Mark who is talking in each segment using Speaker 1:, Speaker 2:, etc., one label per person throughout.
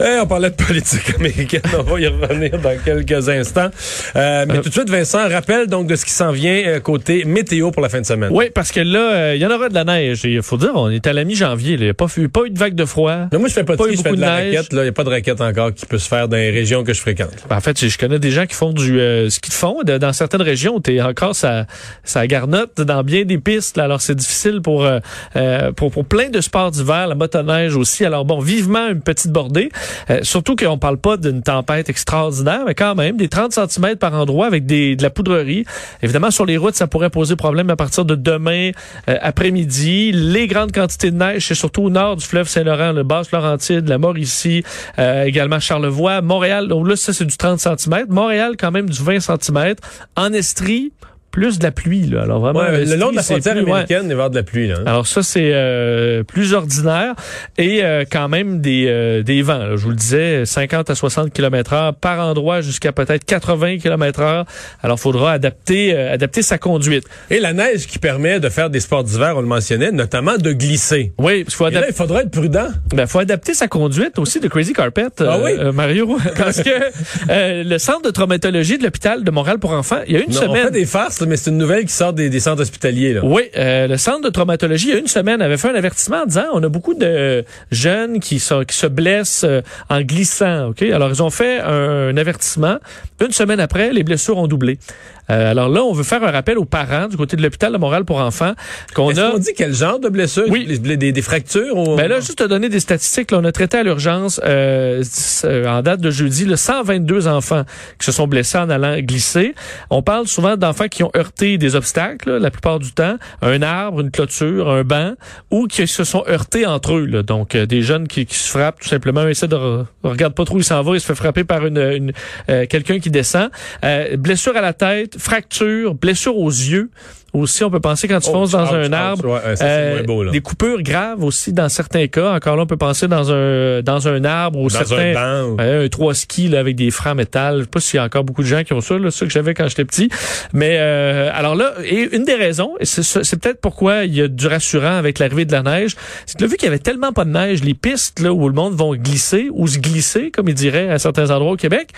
Speaker 1: On parlait de politique américaine, on va y revenir dans quelques instants. Euh, mais tout de suite, Vincent, rappelle donc de ce qui s'en vient euh, côté météo pour la fin de semaine.
Speaker 2: Oui, parce que là, euh, il y en aura de la neige. Il faut dire, on est à la mi-janvier. Il n'y a pas, eu, pas eu de vague de froid.
Speaker 1: Moi, je fais pas de ski, je fais de la raquette. Il n'y a pas de raquette encore qui peut se faire dans les régions que je fréquente.
Speaker 2: Ben, En fait, je connais des gens qui font du euh, ski de fond dans certaines régions. T'es encore ça, ça garnotte dans bien des pistes. là. alors c'est difficile pour, euh, euh, pour pour plein de sports d'hiver, la motoneige aussi. Alors bon, vivement une petite bordée. Euh, surtout qu'on parle pas d'une tempête extraordinaire, mais quand même des 30 cm par endroit avec de la poudrerie. Évidemment, sur les routes, ça pourrait poser problème à partir de demain euh, après-midi. Les grandes quantités de neige, c'est surtout au nord du fleuve Saint-Laurent, le Basse-Laurentide, la Mauricie, euh, également Charlevoix, Montréal. Donc là, ça, c'est du 30 cm. Montréal, quand même, du 20 cm. En Estrie, plus de la pluie. Là. Alors vraiment,
Speaker 1: Ouais, le long de la frontière
Speaker 2: plus- ouais.
Speaker 1: américaine, il va y avoir de la pluie. Là, hein.
Speaker 2: Alors ça, c'est euh, plus ordinaire et euh, quand même des, euh, des vents. là. Je vous le disais, 50 à 60 km heure par endroit jusqu'à peut-être 80 km heure. Alors, faudra adapter, euh, adapter sa conduite.
Speaker 1: Et la neige qui permet de faire des sports d'hiver, on le mentionnait, notamment de glisser.
Speaker 2: Oui, qu'il faut adapter.
Speaker 1: il faudra être prudent.
Speaker 2: Ben, faut adapter sa conduite aussi de Crazy Carpet,
Speaker 1: Ah
Speaker 2: euh,
Speaker 1: oui?
Speaker 2: euh, Mario, parce que euh, le centre de traumatologie de l'hôpital de Montréal pour enfants, il y a une
Speaker 1: Non, on
Speaker 2: semaine.
Speaker 1: fait des farces, mais c'est une nouvelle qui sort des, centres hospitaliers. Là.
Speaker 2: Oui, euh, le centre de traumatologie, il y a une semaine, avait fait un avertissement en disant on a beaucoup de jeunes qui, se blessent euh, en glissant. Ok, Alors, ils ont fait un avertissement. Une semaine après, les blessures ont doublé. Euh, alors là, on veut faire un rappel aux parents du côté de l'hôpital de Montréal pour enfants qu'on a...
Speaker 1: qu'on dit quel genre de blessures?
Speaker 2: Oui.
Speaker 1: Des, des fractures? Ou...
Speaker 2: Ben là, juste te donner des statistiques, là, on a traité à l'urgence euh, en date de jeudi le 122 enfants qui se sont blessés en allant glisser. On parle souvent d'enfants qui ont heurté des obstacles, là, la plupart du temps, un arbre, une clôture, un banc, ou qui se sont heurtés entre eux. là. Donc, euh, des jeunes qui, qui se frappent tout simplement, un essaie de re- regarde pas trop où il s'en va, il se fait frapper par une, une euh, quelqu'un qui descend. Euh, blessure à la tête, fracture, blessure aux yeux. Aussi, on peut penser quand tu
Speaker 1: Oh,
Speaker 2: fonces dans
Speaker 1: ouch,
Speaker 2: un
Speaker 1: ouch,
Speaker 2: arbre.
Speaker 1: ouais,
Speaker 2: Euh,
Speaker 1: beau, là.
Speaker 2: des coupures graves aussi dans certains cas. Encore là, on peut penser dans un dans un arbre ou
Speaker 1: Dans
Speaker 2: certains
Speaker 1: un banc. ou-
Speaker 2: Ouais, un trois skis là, avec des freins en métal. Je sais pas s'il y a encore beaucoup de gens qui ont ça, là, ça que j'avais quand j'étais petit. Mais euh, alors là, et une des raisons, et c'est peut-être pourquoi il y a du rassurant avec l'arrivée de la neige, c'est que vu qu'il y avait tellement pas de neige, les pistes là où le monde vont glisser ou se glisser, comme ils diraient à certains endroits au Québec,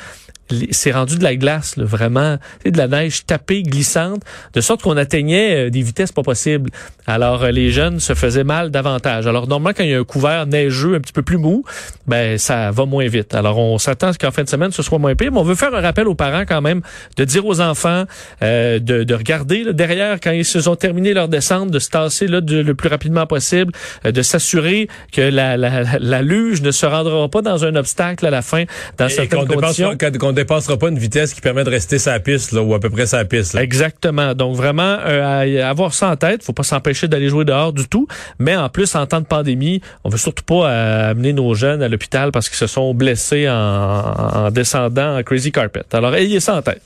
Speaker 2: c'est rendu de la glace, là, vraiment, c'est de la neige tapée, glissante, de sorte qu'on atteignait euh, des vitesses pas possibles. Alors euh, les jeunes se faisaient mal davantage. Alors normalement quand il y a un couvert neigeux un petit peu plus mou, ben ça va moins vite. Alors on s'attend à ce qu'en fin de semaine ce soit moins pire, mais on veut faire un rappel aux parents quand même de dire aux enfants euh, de, de regarder là, derrière quand ils se sont terminés leur descente, de se tasser là de- le plus rapidement possible, euh, de s'assurer que la, la, la luge ne se rendra pas dans un obstacle à la fin dans
Speaker 1: Et
Speaker 2: certaines conditions.
Speaker 1: Dépassera pas une vitesse qui permet de rester la piste, là, ou à peu près la piste. là.
Speaker 2: Exactement. Donc vraiment euh, à avoir ça en tête, faut pas s'empêcher d'aller jouer dehors du tout, mais en plus en temps de pandémie, on veut surtout pas euh, amener nos jeunes à l'hôpital parce qu'ils se sont blessés en, en descendant en crazy carpet. Alors ayez ça en tête.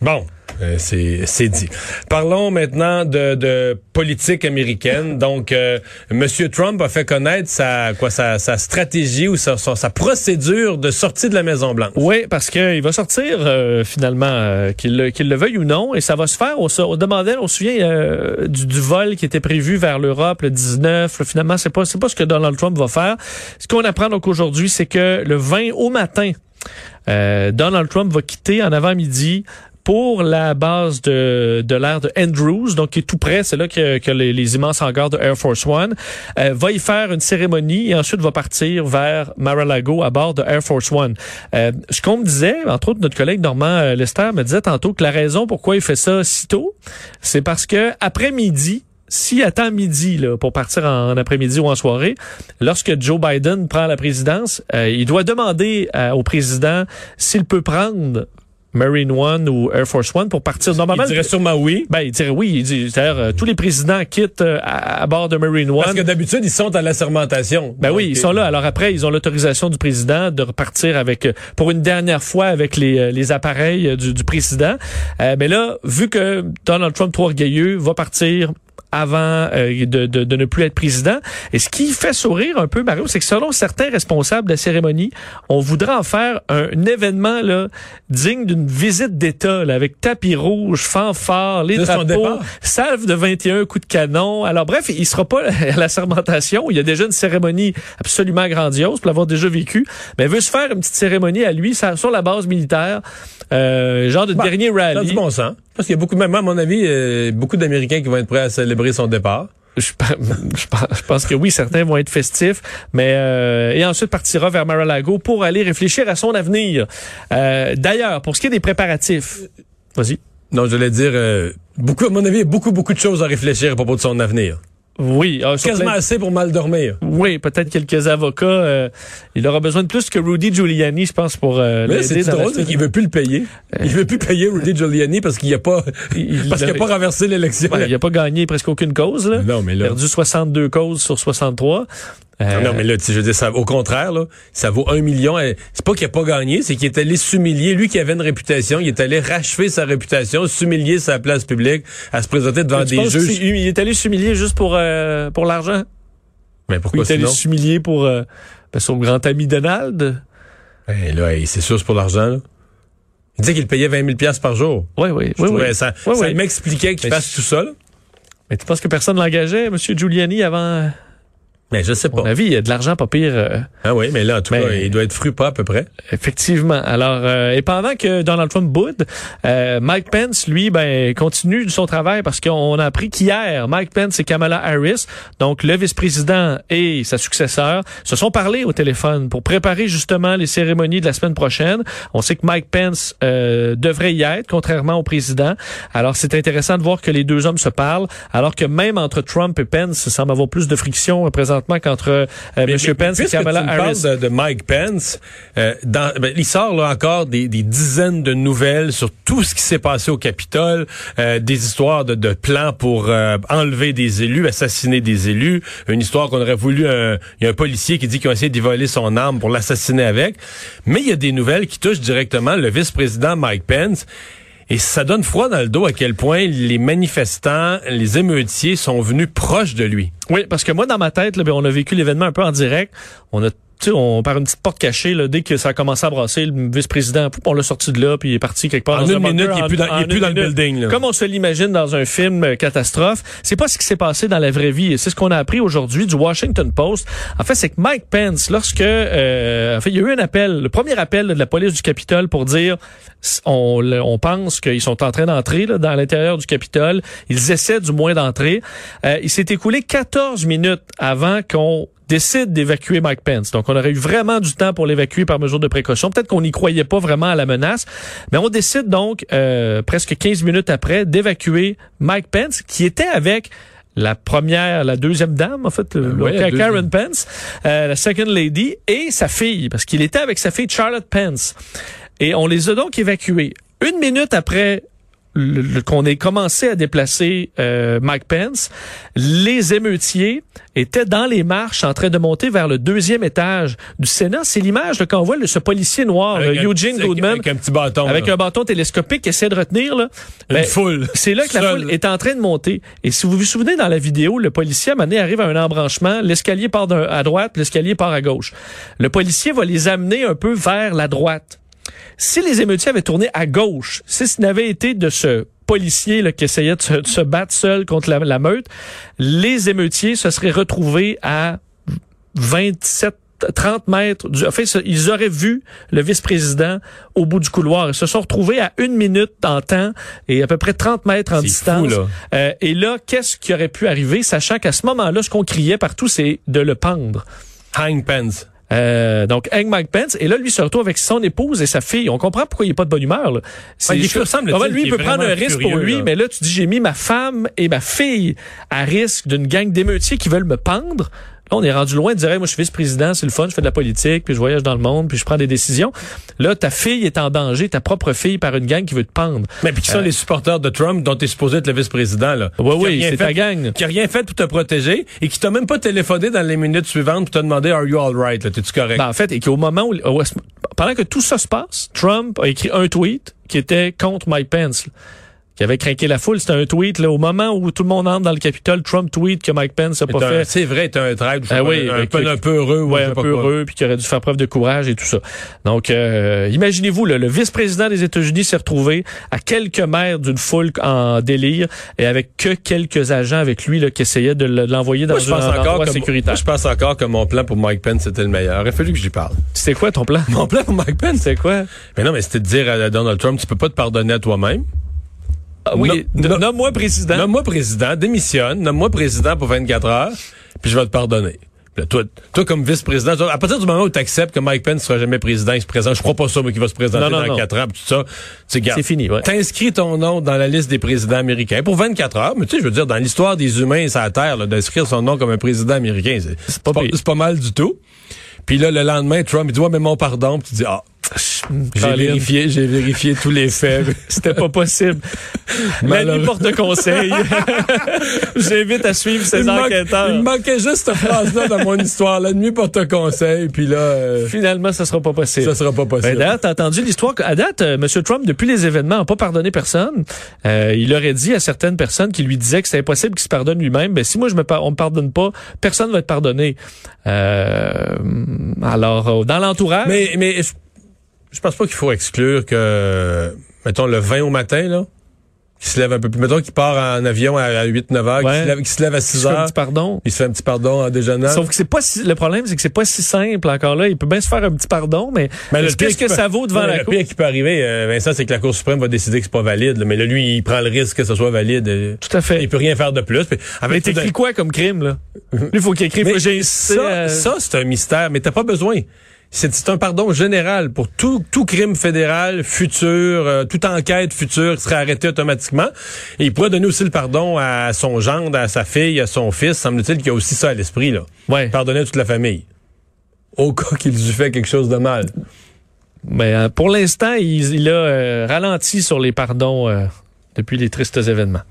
Speaker 1: Bon, euh, c'est dit. Parlons maintenant de, de politique américaine. Donc, euh, Monsieur Trump a fait connaître sa quoi sa, sa stratégie ou sa, sa, procédure de sortie de la Maison Blanche.
Speaker 2: Oui, parce qu'il va sortir euh, finalement, euh, qu'il le, qu'il le veuille ou non, et ça va se faire. On, se- on demandait, on se souvient euh, du, du vol qui était prévu vers l'Europe le 19. Là, finalement, c'est pas c'est pas ce que Donald Trump va faire. Ce qu'on apprend donc aujourd'hui, c'est que le 20 au matin, euh, Donald Trump va quitter en avant-midi pour la base de, de l'air de Andrews, donc qui est tout près, c'est là que, que les, les immenses hangars de Air Force One, euh, va y faire une cérémonie et ensuite va partir vers Mar-a-Lago à bord de Air Force One. Euh, ce qu'on me disait, entre autres notre collègue Normand euh, Lester me disait tantôt que la raison pourquoi il fait ça si tôt, c'est parce que après midi, s'il attend midi là, pour partir en, après-midi ou en soirée, lorsque Joe Biden prend la présidence, euh, il doit demander euh, au président s'il peut prendre Marine One ou Air Force One pour partir. Normalement,
Speaker 1: Il dirait sûrement oui.
Speaker 2: ben, il dirait oui. Il dit, c'est-à-dire, euh, tous les présidents quittent euh, à, à bord de Marine One.
Speaker 1: Parce que d'habitude, ils sont à la sermentation.
Speaker 2: Ben oui, ils sont là. Alors après, ils ont l'autorisation du président de repartir avec euh, pour une dernière fois avec les, les appareils du, du président. Euh, mais là, vu que Donald Trump, trop orgueilleux, va partir avant euh, de, de, de, ne plus être président. Et ce qui fait sourire un peu, Mario, c'est que selon certains responsables de la cérémonie, on voudrait en faire un, événement là, digne d'une visite d'État, avec tapis rouge, fanfare, les drapeaux, salve de 21 coups de canon. Alors bref, il sera pas à la sermentation. Il y a déjà une cérémonie absolument grandiose pour l'avoir déjà vécu. Mais il veut se faire une petite cérémonie à lui sur la base militaire, euh, genre de bah, dernier rallye.
Speaker 1: du bon sens. Parce qu'il y a beaucoup, même à mon avis, euh, beaucoup d'Américains qui vont être prêts à célébrer son départ.
Speaker 2: Je, pense que oui, certains vont être festifs, mais euh, et ensuite partira vers Mar-a-Lago pour aller réfléchir à son avenir. Euh, D'ailleurs, pour ce qui est des préparatifs, vas-y.
Speaker 1: Non, je voulais dire, euh, beaucoup, à mon avis, il y a beaucoup, beaucoup de choses à réfléchir à propos de son avenir.
Speaker 2: Oui.
Speaker 1: Euh, Quasiment assez pour mal dormir.
Speaker 2: Oui, peut-être quelques avocats. Euh, il aura besoin de plus que Rudy Giuliani, je pense, pour euh,
Speaker 1: Mais c'est drôle, c'est qu'il veut plus le payer. Euh. Il veut plus payer Rudy Giuliani parce qu'il a pas parce qu'il a pas renversé l'élection.
Speaker 2: il a pas gagné presque aucune cause. Là.
Speaker 1: Non, mais là.
Speaker 2: Perdu 62 causes sur 63.
Speaker 1: Euh, non, mais là, je veux dire, ça, au contraire, là, ça vaut un million. C'est pas qu'il a pas gagné, c'est qu'il est allé s'humilier. Lui qui avait une réputation, il est allé rachever sa réputation, s'humilier sa place publique, à se présenter devant des juges.
Speaker 2: Il est allé s'humilier juste pour euh, pour l'argent?
Speaker 1: Mais pourquoi
Speaker 2: Il est allé s'humilier pour euh, ben, son grand ami Donald?
Speaker 1: Ben, là, c'est sûr, c'est pour l'argent. Il disait qu'il payait 20 000 par jour.
Speaker 2: Oui, oui, oui,
Speaker 1: Ça, ça m'expliquait qu'il fasse tout ça.
Speaker 2: Mais tu penses que personne l'engageait, M. Giuliani, avant...
Speaker 1: Mais je sais pas.
Speaker 2: À mon avis, il y a de l'argent pas pire. Euh,
Speaker 1: ah oui, mais là, en tout cas, il doit être fru pas à peu près.
Speaker 2: Effectivement. Alors, euh, et pendant que Donald Trump boude, euh, Mike Pence, lui, ben, continue son travail parce qu'on a appris qu'hier, Mike Pence et Kamala Harris, donc le vice-président et sa successeur, se sont parlé au téléphone pour préparer justement les cérémonies de la semaine prochaine. On sait que Mike Pence devrait y être, contrairement au président. Alors, c'est intéressant de voir que les deux hommes se parlent, alors que même entre Trump et Pence, ça semble avoir plus de friction présent qu'entre euh, M. Pence et Kamala Harris.
Speaker 1: De, de, Mike Pence, euh, dans, ben, il sort là encore des, des, dizaines de nouvelles sur tout ce qui s'est passé au Capitole, euh, des histoires de, de plans pour euh, enlever des élus, assassiner des élus, une histoire qu'on aurait voulu. il y a un policier qui dit qu'il a essayé d'y voler son arme pour l'assassiner avec. Mais il y a des nouvelles qui touchent directement le vice-président Mike Pence. Et ça donne froid dans le dos à quel point les manifestants, les émeutiers sont venus proches de lui.
Speaker 2: Oui, parce que moi, dans ma tête, là, ben, on a vécu l'événement un peu en direct. On a tu sais, on par une petite porte cachée là, dès que ça a commencé à brasser, le vice-président, on l'a sorti de là, puis il est parti quelque part
Speaker 1: en une minute, il est plus dans, il est plus dans le building. Là.
Speaker 2: Comme on se l'imagine dans un film euh, catastrophe, c'est pas ce qui s'est passé dans la vraie vie. C'est ce qu'on a appris aujourd'hui du Washington Post. En fait, c'est que Mike Pence, lorsque, euh, en fait, il y a eu un appel, le premier appel de la police du Capitole pour dire, on, on pense qu'ils sont en train d'entrer dans l'intérieur du Capitole. Ils essaient du moins d'entrer. Euh, il s'est écoulé 14 minutes avant qu'on décide d'évacuer Mike Pence. Donc, on aurait eu vraiment du temps pour l'évacuer par mesure de précaution. Peut-être qu'on n'y croyait pas vraiment à la menace, mais on décide donc, euh, presque 15 minutes après, d'évacuer Mike Pence, qui était avec la première, la deuxième dame, en fait, euh, Karen Pence, euh, la second lady, et sa fille, parce qu'il était avec sa fille Charlotte Pence. Et on les a donc évacués. Une minute après qu'on ait commencé à déplacer euh, Mike Pence, les émeutiers étaient dans les marches en train de monter vers le deuxième étage du Sénat. C'est l'image qu'on voit ce policier noir, Eugene Goodman,
Speaker 1: avec un petit bâton,
Speaker 2: avec un bâton télescopique qui essaie de retenir là.
Speaker 1: Une ben, foule.
Speaker 2: C'est là que la foule est en train de monter. Et si vous vous souvenez dans la vidéo, le policier à arrive à un embranchement, l'escalier part à droite, l'escalier part à gauche. Le policier va les amener un peu vers la droite. Si les émeutiers avaient tourné à gauche, si ce n'avait été de ce policier là, qui essayait de se, battre seul contre la, meute, les émeutiers se seraient retrouvés à 27 30 mètres. Du, en fait, ils auraient vu le vice-président au bout du couloir. Ils se sont retrouvés à une minute en temps et à peu près 30 mètres en distance. Euh, et là, qu'est-ce qui aurait pu arriver, sachant qu'à ce moment-là, ce qu'on criait partout, c'est de le pendre?
Speaker 1: Hang Pence.
Speaker 2: Euh, donc, Hank Mike Pence. Et là, lui se retrouve avec son épouse et sa fille. On comprend pourquoi il n'est pas de bonne humeur. Là.
Speaker 1: C'est, il semble
Speaker 2: lui, il peut prendre un risque pour lui, mais là, tu dis, j'ai mis ma femme et ma fille à risque d'une gang d'émeutiers qui veulent me pendre. Là, on est rendu loin de dire, moi, je suis vice-président, c'est le fun, je fais de la politique, puis je voyage dans le monde, puis je prends des décisions. Là, ta fille est en danger, ta propre fille, par une gang qui veut te pendre.
Speaker 1: Mais puis qui sont euh, les supporters de Trump dont tu es supposé être le vice-président, là.
Speaker 2: Oui, oui, c'est ta gang.
Speaker 1: Qui a rien fait pour te protéger et qui t'a même pas téléphoné dans les minutes suivantes pour te demander, are you all right, là, t'es-tu correct?
Speaker 2: Ben, en fait, et qu'au moment où, pendant que tout ça se passe, Trump a écrit un tweet qui était contre Mike Pence qui avait craqué la foule. C'était un tweet là, au moment où tout le monde entre dans le Capitole. Trump tweet que Mike Pence n'a pas fait.
Speaker 1: C'est vrai, t'es un traître.
Speaker 2: Ah oui,
Speaker 1: un, peu, un peu heureux.
Speaker 2: Ouais, un peu heureux, puis qui aurait dû faire preuve de courage et tout ça. Donc, euh, imaginez-vous, le vice-président des États-Unis s'est retrouvé à quelques mètres d'une foule en délire et avec que quelques agents avec lui là, qui essayaient de l'envoyer dans
Speaker 1: un endroit sécuritaire. je pense encore que mon plan pour Mike Pence c'était le meilleur. Il a fallu que j'y parle.
Speaker 2: C'est quoi ton plan?
Speaker 1: Mon plan pour Mike Pence,
Speaker 2: c'est quoi?
Speaker 1: Mais non, mais c'était de dire à Donald Trump, tu peux pas te pardonner à toi-même.
Speaker 2: Ah, oui, nomme-moi président.
Speaker 1: Nomme-moi président, démissionne, nomme-moi président pour 24 heures, puis je vais te pardonner. toi, toi, comme vice-président, à partir du moment où tu acceptes que Mike Pence ne sera jamais président, il se présente, je crois pas ça, mais qu'il va se présenter dans 4 ans, tout ça,
Speaker 2: c'est fini. Ouais.
Speaker 1: T'inscris ton nom dans la liste des présidents américains pour 24 heures, mais tu sais, je veux dire, dans l'histoire des humains sur la Terre, d'inscrire son nom comme un président américain, c'est pas, pas, mal du tout. Puis là, le lendemain, Trump, il dit, ouais, mais mon pardon, puis tu dis, ah, j'ai vérifié, j'ai vérifié tous les faits.
Speaker 2: C'était pas possible. La nuit porte conseil. J'invite à suivre ces enquêteurs.
Speaker 1: il me manquait juste cette phrase-là dans mon histoire. La nuit porte conseil, puis là. Euh,
Speaker 2: Finalement, ça sera pas possible.
Speaker 1: Ça sera pas possible.
Speaker 2: Ben, d'ailleurs, t'as entendu l'histoire. À date, euh, M. Trump, depuis les événements, n'a pas pardonné personne. Euh, il aurait dit à certaines personnes qui lui disaient que c'est impossible qu'il se pardonne lui-même. Ben, si moi je me on me pardonne pas, personne va être pardonné. alors, dans l'entourage.
Speaker 1: Mais, mais je pense pas qu'il faut exclure que, mettons, le 20 au matin, là, qui se lève un peu plus. Mettons qu'il part en avion à 8-9 heures, qui, se lève, à 6 heures. Il se fait un petit
Speaker 2: pardon.
Speaker 1: Il se fait un petit pardon en déjeunant.
Speaker 2: Sauf que c'est pas si, le problème, c'est que c'est pas si simple encore là. Il peut bien se faire un petit pardon, mais, qu'est-ce que ça vaut devant la
Speaker 1: le
Speaker 2: Cour?
Speaker 1: Le pire qui peut arriver, euh, Vincent, c'est que la Cour suprême va décider que c'est pas valide. mais là, lui, il prend le risque que ce soit valide.
Speaker 2: Tout à fait.
Speaker 1: Il peut rien faire de plus.
Speaker 2: mais t'écris quoi comme crime, là? lui, il faut qu'il écrive.
Speaker 1: Ça, ça c'est un mystère, mais t'as pas besoin. C'est un pardon général pour tout, tout crime fédéral futur, euh, toute enquête future qui serait arrêtée automatiquement. Et il pourrait donner aussi le pardon à son gendre, à sa fille, à son fils. Semble-t-il qu'il y a aussi ça à l'esprit. là.
Speaker 2: Ouais.
Speaker 1: Pardonner à toute la famille. Au cas qu'il lui fait quelque chose de mal.
Speaker 2: Mais euh, pour l'instant, il, a euh, ralenti sur les pardons depuis les tristes événements.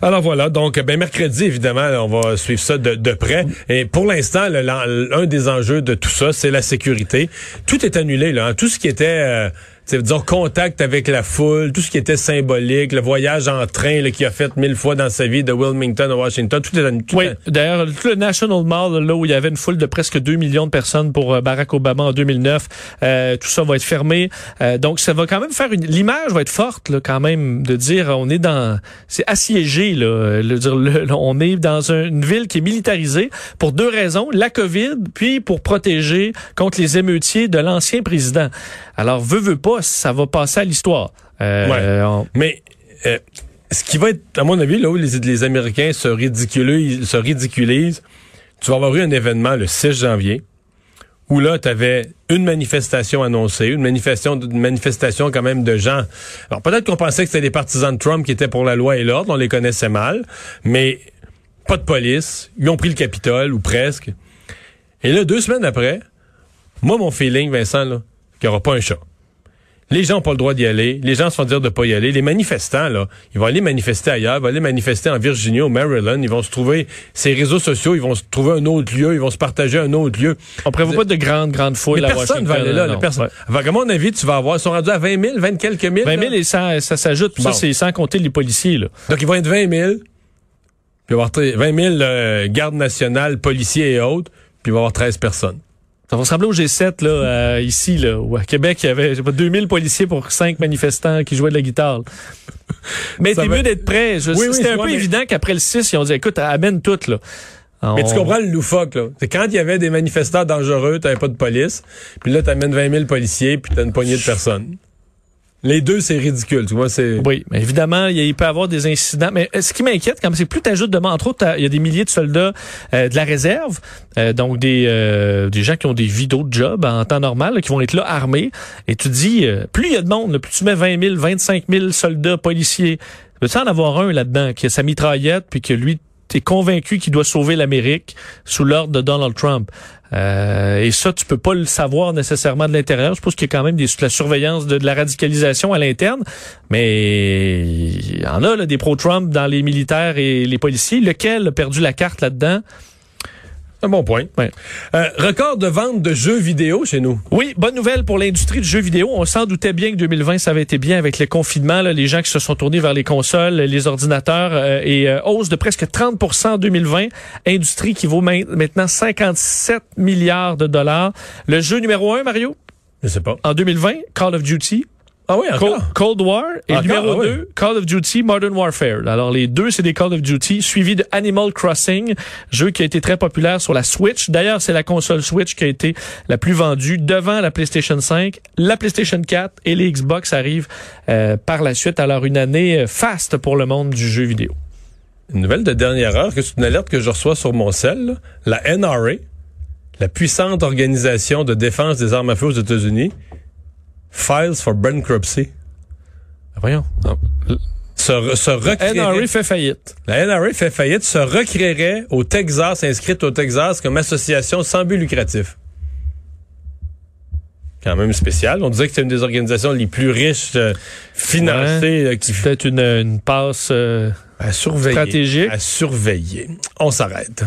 Speaker 1: Alors voilà, donc ben mercredi évidemment, on va suivre ça de, près. Et pour l'instant, l'un des enjeux de tout ça, c'est la sécurité. Tout est annulé là, hein. tout ce qui était euh, c'est dire contact avec la foule, tout ce qui était symbolique, le voyage en train qu'il a fait mille fois dans sa vie de Wilmington à Washington, tout est tout
Speaker 2: Oui, d'ailleurs, tout le National Mall, là où il y avait une foule de presque 2 millions de personnes pour euh, Barack Obama en 2009, euh, tout ça va être fermé. Euh, donc, ça va quand même faire une... L'image va être forte, là, quand même, de dire on est dans... C'est assiégé, là. Le, dire, on est dans une ville qui est militarisée pour deux raisons. La COVID, puis pour protéger contre les émeutiers de l'ancien président. Alors, veut, veut pas, ça va passer à l'histoire.
Speaker 1: Euh, Mais euh, ce qui va être, à mon avis, là où les, les Américains se ridiculisent, se ridiculisent, tu vas avoir eu un événement le 6 janvier où là, tu avais une manifestation annoncée, une manifestation, une manifestation quand même de gens. Alors peut-être qu'on pensait que c'était des partisans de Trump qui étaient pour la loi et l'ordre, on les connaissait mal, mais pas de police, ils ont pris le Capitole, ou presque. Et là, deux semaines après, moi, mon feeling, Vincent, là, qu'il n'y aura pas un chat. Les gens n'ont pas le droit d'y aller. Les gens se font dire de pas y aller. Les manifestants, là, ils vont aller manifester ailleurs, ils vont aller manifester en Virginie, au Maryland. Ils vont se trouver, ces réseaux sociaux, ils vont se trouver un autre lieu, ils vont se partager un autre lieu.
Speaker 2: On prévoit pas de grandes, grandes fouilles
Speaker 1: mais personne va aller là. personne. à mon avis, tu vas avoir, ils sont rendus à 20 000, 20 quelques mille.
Speaker 2: 20 000 et ça, ça s'ajoute. Ça, c'est sans compter les policiers, là.
Speaker 1: Donc, ils vont être 20 000. Puis il va y avoir 20 000 euh, gardes nationales, policiers et autres. Puis il va y avoir 13 personnes.
Speaker 2: Ça va ressembler au G7 là, euh, ici, là, où à Québec, il y avait pas, 2000 policiers pour 5 manifestants qui jouaient de la guitare. Mais c'est mieux d'être prêt. C'était un peu évident qu'après le 6, ils ont dit, écoute, amène tout. Là.
Speaker 1: Mais tu comprends le loufoque, là. C'est quand il y avait des manifestants dangereux, t'avais pas de police. Puis là, t'amènes 20 000 policiers, puis t'as une poignée de personnes. Les deux, c'est ridicule, tu vois, c'est...
Speaker 2: Oui, mais évidemment, il, peut y avoir des incidents. Mais euh, ce qui m'inquiète, quand c'est plus t'ajoutes de entre autres, il y a des milliers de soldats euh, de la réserve, euh, donc des, des gens qui ont des vies d'autres jobs en temps normal, qui vont être là armés. Et tu dis, plus il y a de monde, plus tu mets 20 000, 25 000 soldats, policiers, tu en avoir un là-dedans qui a sa mitraillette, puis que lui est convaincu qu'il doit sauver l'Amérique sous l'ordre de Donald Trump. Euh, et ça, tu peux pas le savoir nécessairement de l'intérieur. Je pense qu'il y a quand même la surveillance de, la radicalisation à l'interne, mais il y en a des pro-Trump dans les militaires et les policiers. Lequel a perdu la carte là-dedans?
Speaker 1: Un bon point.
Speaker 2: Ouais.
Speaker 1: Euh, record de vente de jeux vidéo chez nous.
Speaker 2: Oui, bonne nouvelle pour l'industrie du jeu vidéo. On s'en doutait bien que 2020, ça avait été bien avec le confinement, là, les gens qui se sont tournés vers les consoles, les ordinateurs, euh, et euh, hausse de presque 30% en 2020. Industrie qui vaut main- maintenant 57 milliards de dollars. Le jeu numéro un, Mario,
Speaker 1: Je sais pas.
Speaker 2: en 2020, Call of Duty.
Speaker 1: Ah oui,
Speaker 2: Cold,
Speaker 1: encore?
Speaker 2: Cold War et
Speaker 1: Encore,
Speaker 2: numéro
Speaker 1: ah oui.
Speaker 2: 2, Call of Duty Modern Warfare. Alors les deux, c'est des Call of Duty, suivi de Animal Crossing, jeu qui a été très populaire sur la Switch. D'ailleurs, c'est la console Switch qui a été la plus vendue devant la PlayStation 5. La PlayStation 4 et les Xbox arrivent euh, par la suite. Alors une année euh, faste pour le monde du jeu vidéo.
Speaker 1: Une nouvelle de dernière heure, que c'est une alerte que je reçois sur mon cell. La NRA, la puissante organisation de défense des armes à feu aux États-Unis, files for bankruptcy.
Speaker 2: Voyons.
Speaker 1: Se, re- se recréerait-
Speaker 2: NRA fait faillite.
Speaker 1: La NRA fait faillite, se recréerait au Texas, inscrite au Texas comme association sans but lucratif. Quand même spécial. On disait que c'est une des organisations les plus riches euh, financées euh, qui
Speaker 2: Peut-être une, une passe euh,
Speaker 1: à surveiller.
Speaker 2: stratégique.
Speaker 1: À surveiller. On s'arrête.